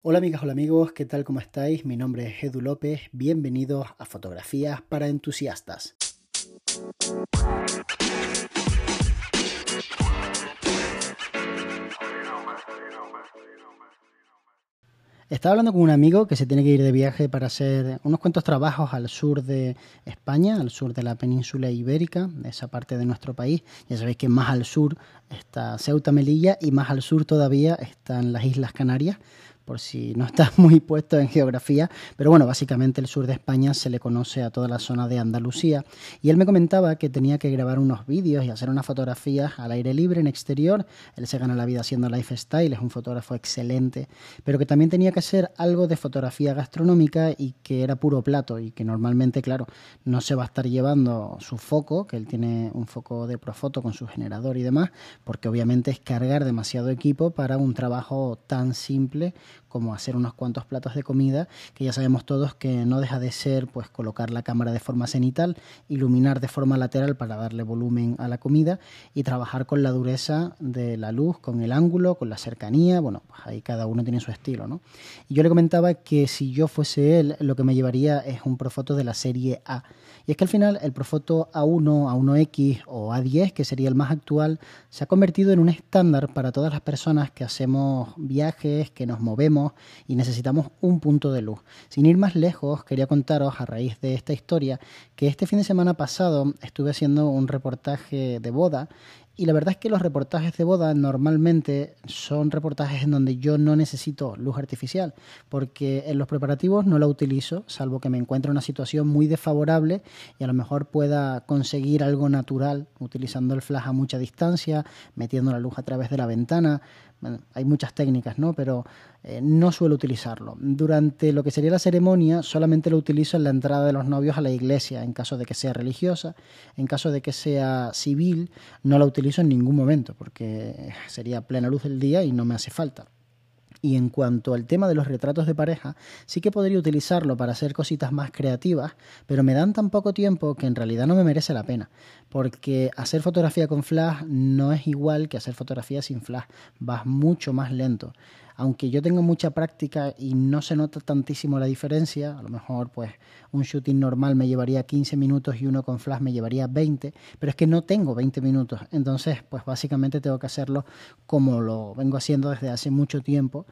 Hola amigas, hola amigos, ¿qué tal? ¿Cómo estáis? Mi nombre es Edu López, bienvenidos a Fotografías para Entusiastas. Estaba hablando con un amigo que se tiene que ir de viaje para hacer unos cuantos trabajos al sur de España, al sur de la península ibérica, esa parte de nuestro país. Ya sabéis que más al sur está Ceuta, Melilla y más al sur todavía están las Islas Canarias por si no estás muy puesto en geografía, pero bueno, básicamente el sur de España se le conoce a toda la zona de Andalucía. Y él me comentaba que tenía que grabar unos vídeos y hacer unas fotografías al aire libre en exterior, él se gana la vida haciendo lifestyle, es un fotógrafo excelente, pero que también tenía que hacer algo de fotografía gastronómica y que era puro plato y que normalmente, claro, no se va a estar llevando su foco, que él tiene un foco de Profoto con su generador y demás, porque obviamente es cargar demasiado equipo para un trabajo tan simple como hacer unos cuantos platos de comida, que ya sabemos todos que no deja de ser pues colocar la cámara de forma cenital, iluminar de forma lateral para darle volumen a la comida y trabajar con la dureza de la luz, con el ángulo, con la cercanía, bueno, pues ahí cada uno tiene su estilo, ¿no? Y yo le comentaba que si yo fuese él, lo que me llevaría es un Profoto de la serie A. Y es que al final el Profoto A1, A1X o A10, que sería el más actual, se ha convertido en un estándar para todas las personas que hacemos viajes, que nos movemos, y necesitamos un punto de luz. Sin ir más lejos, quería contaros a raíz de esta historia que este fin de semana pasado estuve haciendo un reportaje de boda y la verdad es que los reportajes de boda normalmente son reportajes en donde yo no necesito luz artificial, porque en los preparativos no la utilizo, salvo que me encuentre en una situación muy desfavorable y a lo mejor pueda conseguir algo natural utilizando el flash a mucha distancia, metiendo la luz a través de la ventana. Hay muchas técnicas, ¿no? Pero eh, no suelo utilizarlo. Durante lo que sería la ceremonia, solamente lo utilizo en la entrada de los novios a la iglesia, en caso de que sea religiosa. En caso de que sea civil, no la utilizo en ningún momento, porque sería plena luz del día y no me hace falta. Y en cuanto al tema de los retratos de pareja, sí que podría utilizarlo para hacer cositas más creativas, pero me dan tan poco tiempo que en realidad no me merece la pena, porque hacer fotografía con flash no es igual que hacer fotografía sin flash, vas mucho más lento aunque yo tengo mucha práctica y no se nota tantísimo la diferencia, a lo mejor pues un shooting normal me llevaría 15 minutos y uno con flash me llevaría 20, pero es que no tengo 20 minutos, entonces pues básicamente tengo que hacerlo como lo vengo haciendo desde hace mucho tiempo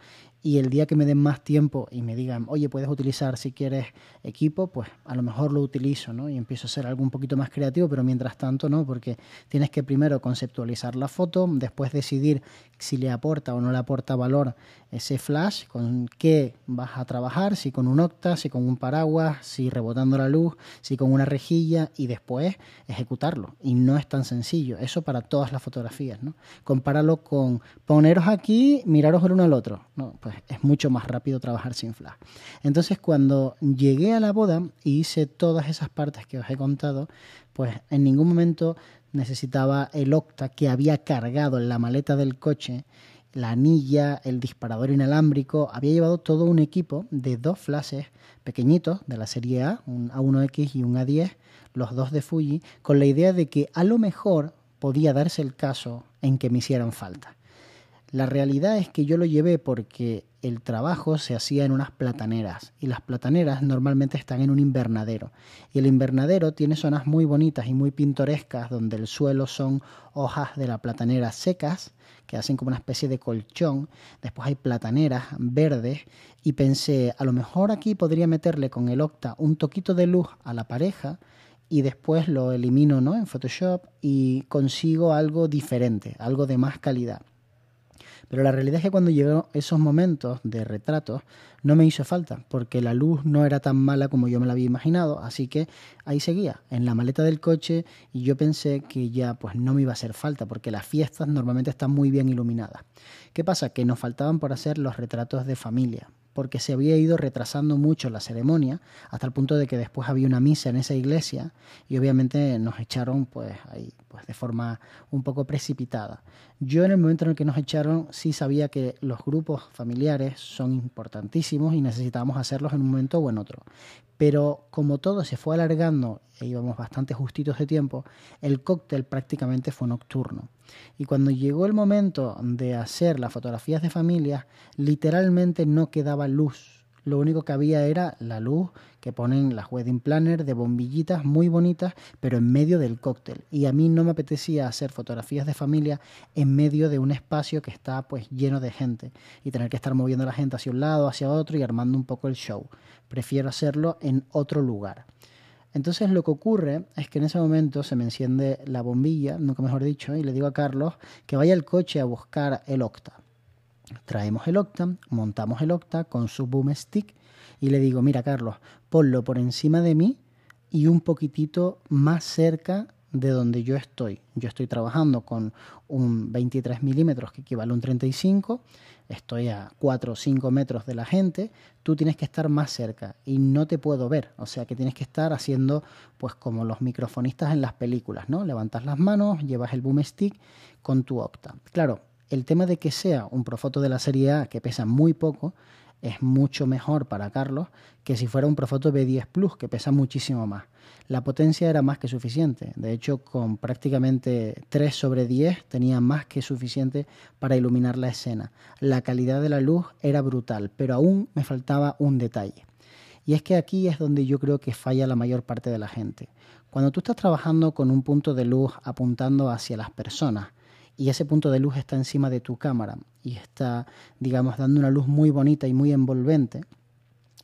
y el día que me den más tiempo y me digan, oye, puedes utilizar si quieres equipo, pues a lo mejor lo utilizo, ¿no? Y empiezo a hacer algo un poquito más creativo, pero mientras tanto no, porque tienes que primero conceptualizar la foto, después decidir si le aporta o no le aporta valor ese flash, con qué vas a trabajar, si con un octa, si con un paraguas, si rebotando la luz, si con una rejilla y después ejecutarlo. Y no es tan sencillo, eso para todas las fotografías, ¿no? Compáralo con poneros aquí, miraros el uno al otro, ¿no? Pues es mucho más rápido trabajar sin flash. Entonces cuando llegué a la boda y hice todas esas partes que os he contado, pues en ningún momento necesitaba el octa que había cargado en la maleta del coche, la anilla, el disparador inalámbrico, había llevado todo un equipo de dos flashes pequeñitos de la serie A, un A1X y un A10, los dos de Fuji, con la idea de que a lo mejor podía darse el caso en que me hicieran falta. La realidad es que yo lo llevé porque el trabajo se hacía en unas plataneras y las plataneras normalmente están en un invernadero y el invernadero tiene zonas muy bonitas y muy pintorescas donde el suelo son hojas de la platanera secas que hacen como una especie de colchón, después hay plataneras verdes y pensé a lo mejor aquí podría meterle con el octa un toquito de luz a la pareja y después lo elimino ¿no? en Photoshop y consigo algo diferente, algo de más calidad. Pero la realidad es que cuando llegó esos momentos de retratos no me hizo falta, porque la luz no era tan mala como yo me la había imaginado, así que ahí seguía, en la maleta del coche, y yo pensé que ya pues no me iba a hacer falta, porque las fiestas normalmente están muy bien iluminadas. ¿Qué pasa? Que nos faltaban por hacer los retratos de familia, porque se había ido retrasando mucho la ceremonia hasta el punto de que después había una misa en esa iglesia y obviamente nos echaron pues ahí pues de forma un poco precipitada. Yo en el momento en el que nos echaron sí sabía que los grupos familiares son importantísimos y necesitábamos hacerlos en un momento o en otro. Pero como todo se fue alargando e íbamos bastante justitos de tiempo, el cóctel prácticamente fue nocturno. Y cuando llegó el momento de hacer las fotografías de familias, literalmente no quedaba luz lo único que había era la luz que ponen las wedding planner de bombillitas muy bonitas, pero en medio del cóctel. Y a mí no me apetecía hacer fotografías de familia en medio de un espacio que está pues lleno de gente y tener que estar moviendo a la gente hacia un lado, hacia otro y armando un poco el show. Prefiero hacerlo en otro lugar. Entonces lo que ocurre es que en ese momento se me enciende la bombilla, nunca mejor dicho, y le digo a Carlos que vaya al coche a buscar el octa. Traemos el Octa, montamos el Octa con su boom stick y le digo, mira Carlos, ponlo por encima de mí y un poquitito más cerca de donde yo estoy. Yo estoy trabajando con un 23 milímetros que equivale a un 35, estoy a 4 o 5 metros de la gente, tú tienes que estar más cerca y no te puedo ver, o sea que tienes que estar haciendo pues como los microfonistas en las películas, ¿no? Levantas las manos, llevas el boom stick con tu octa. Claro, el tema de que sea un Profoto de la serie A que pesa muy poco es mucho mejor para Carlos que si fuera un Profoto B10 Plus que pesa muchísimo más. La potencia era más que suficiente. De hecho, con prácticamente 3 sobre 10 tenía más que suficiente para iluminar la escena. La calidad de la luz era brutal, pero aún me faltaba un detalle. Y es que aquí es donde yo creo que falla la mayor parte de la gente. Cuando tú estás trabajando con un punto de luz apuntando hacia las personas, y ese punto de luz está encima de tu cámara y está, digamos, dando una luz muy bonita y muy envolvente,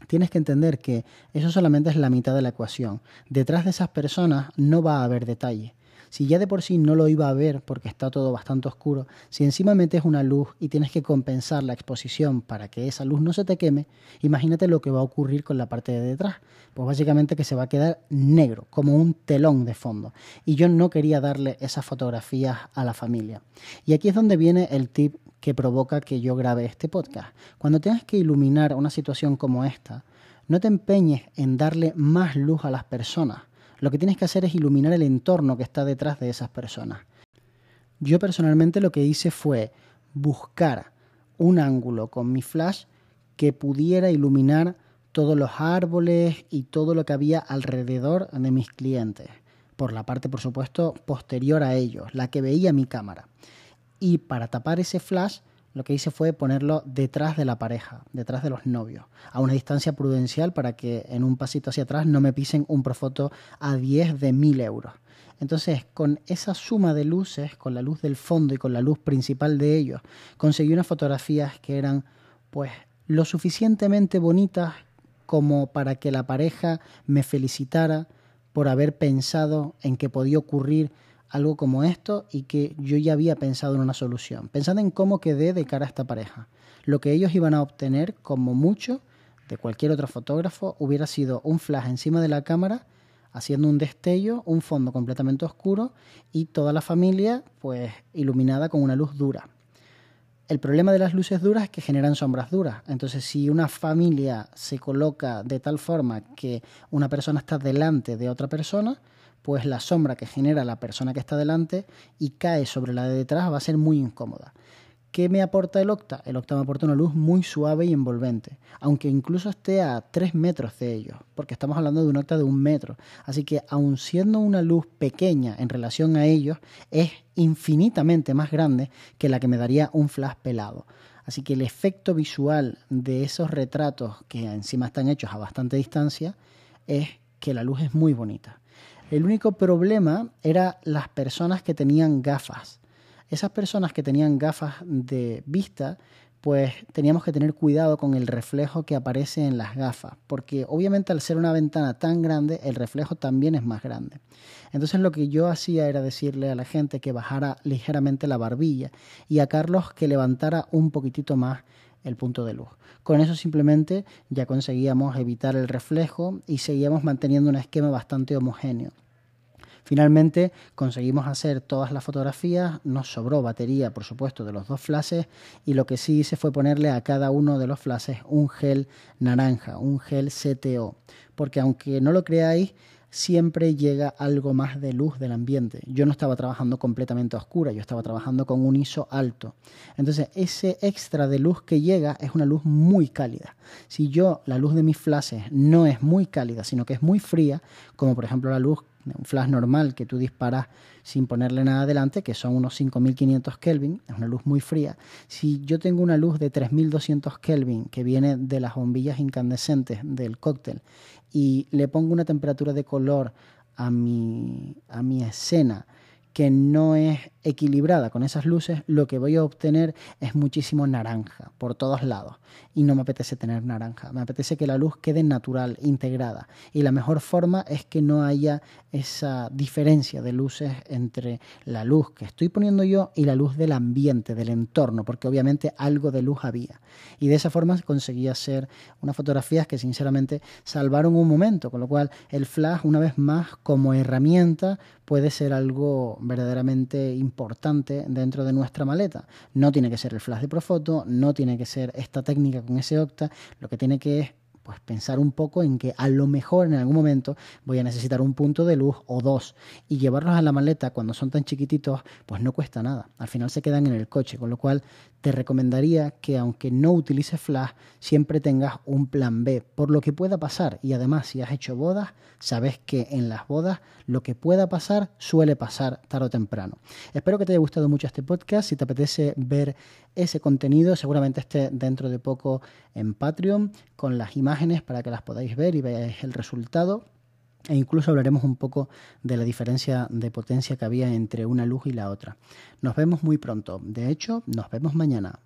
tienes que entender que eso solamente es la mitad de la ecuación. Detrás de esas personas no va a haber detalle. Si ya de por sí no lo iba a ver porque está todo bastante oscuro, si encima metes una luz y tienes que compensar la exposición para que esa luz no se te queme, imagínate lo que va a ocurrir con la parte de detrás. Pues básicamente que se va a quedar negro, como un telón de fondo. Y yo no quería darle esas fotografías a la familia. Y aquí es donde viene el tip que provoca que yo grabe este podcast. Cuando tengas que iluminar una situación como esta, no te empeñes en darle más luz a las personas lo que tienes que hacer es iluminar el entorno que está detrás de esas personas. Yo personalmente lo que hice fue buscar un ángulo con mi flash que pudiera iluminar todos los árboles y todo lo que había alrededor de mis clientes, por la parte por supuesto posterior a ellos, la que veía mi cámara. Y para tapar ese flash lo que hice fue ponerlo detrás de la pareja, detrás de los novios, a una distancia prudencial para que en un pasito hacia atrás no me pisen un profoto a 10 de 1000 euros. Entonces, con esa suma de luces, con la luz del fondo y con la luz principal de ellos, conseguí unas fotografías que eran, pues, lo suficientemente bonitas como para que la pareja me felicitara por haber pensado en que podía ocurrir algo como esto y que yo ya había pensado en una solución. Pensad en cómo quedé de cara a esta pareja. Lo que ellos iban a obtener, como mucho, de cualquier otro fotógrafo, hubiera sido un flash encima de la cámara haciendo un destello, un fondo completamente oscuro y toda la familia pues iluminada con una luz dura. El problema de las luces duras es que generan sombras duras. Entonces, si una familia se coloca de tal forma que una persona está delante de otra persona, pues la sombra que genera la persona que está delante y cae sobre la de detrás va a ser muy incómoda. ¿Qué me aporta el octa? El octa me aporta una luz muy suave y envolvente, aunque incluso esté a 3 metros de ellos, porque estamos hablando de un octa de un metro. Así que aun siendo una luz pequeña en relación a ellos, es infinitamente más grande que la que me daría un flash pelado. Así que el efecto visual de esos retratos, que encima están hechos a bastante distancia, es que la luz es muy bonita. El único problema era las personas que tenían gafas. Esas personas que tenían gafas de vista, pues teníamos que tener cuidado con el reflejo que aparece en las gafas, porque obviamente al ser una ventana tan grande, el reflejo también es más grande. Entonces lo que yo hacía era decirle a la gente que bajara ligeramente la barbilla y a Carlos que levantara un poquitito más el punto de luz. Con eso simplemente ya conseguíamos evitar el reflejo y seguíamos manteniendo un esquema bastante homogéneo. Finalmente conseguimos hacer todas las fotografías, nos sobró batería, por supuesto, de los dos flashes y lo que sí hice fue ponerle a cada uno de los flashes un gel naranja, un gel CTO, porque aunque no lo creáis, siempre llega algo más de luz del ambiente. Yo no estaba trabajando completamente a oscura, yo estaba trabajando con un ISO alto. Entonces, ese extra de luz que llega es una luz muy cálida. Si yo, la luz de mis flashes no es muy cálida, sino que es muy fría, como por ejemplo la luz un flash normal que tú disparas sin ponerle nada adelante, que son unos 5500 Kelvin, es una luz muy fría. Si yo tengo una luz de 3200 Kelvin que viene de las bombillas incandescentes del cóctel y le pongo una temperatura de color a mi, a mi escena que no es equilibrada con esas luces, lo que voy a obtener es muchísimo naranja por todos lados. Y no me apetece tener naranja, me apetece que la luz quede natural, integrada. Y la mejor forma es que no haya esa diferencia de luces entre la luz que estoy poniendo yo y la luz del ambiente, del entorno, porque obviamente algo de luz había. Y de esa forma conseguí hacer unas fotografías que sinceramente salvaron un momento, con lo cual el flash, una vez más, como herramienta, puede ser algo verdaderamente importante dentro de nuestra maleta. No tiene que ser el flash de Profoto, no tiene que ser esta técnica con ese octa, lo que tiene que es pues pensar un poco en que a lo mejor en algún momento voy a necesitar un punto de luz o dos. Y llevarlos a la maleta cuando son tan chiquititos pues no cuesta nada. Al final se quedan en el coche con lo cual te recomendaría que aunque no utilices flash siempre tengas un plan B por lo que pueda pasar. Y además si has hecho bodas sabes que en las bodas lo que pueda pasar suele pasar tarde o temprano. Espero que te haya gustado mucho este podcast. Si te apetece ver ese contenido seguramente esté dentro de poco en Patreon con las imágenes para que las podáis ver y veáis el resultado. E incluso hablaremos un poco de la diferencia de potencia que había entre una luz y la otra. Nos vemos muy pronto. De hecho, nos vemos mañana.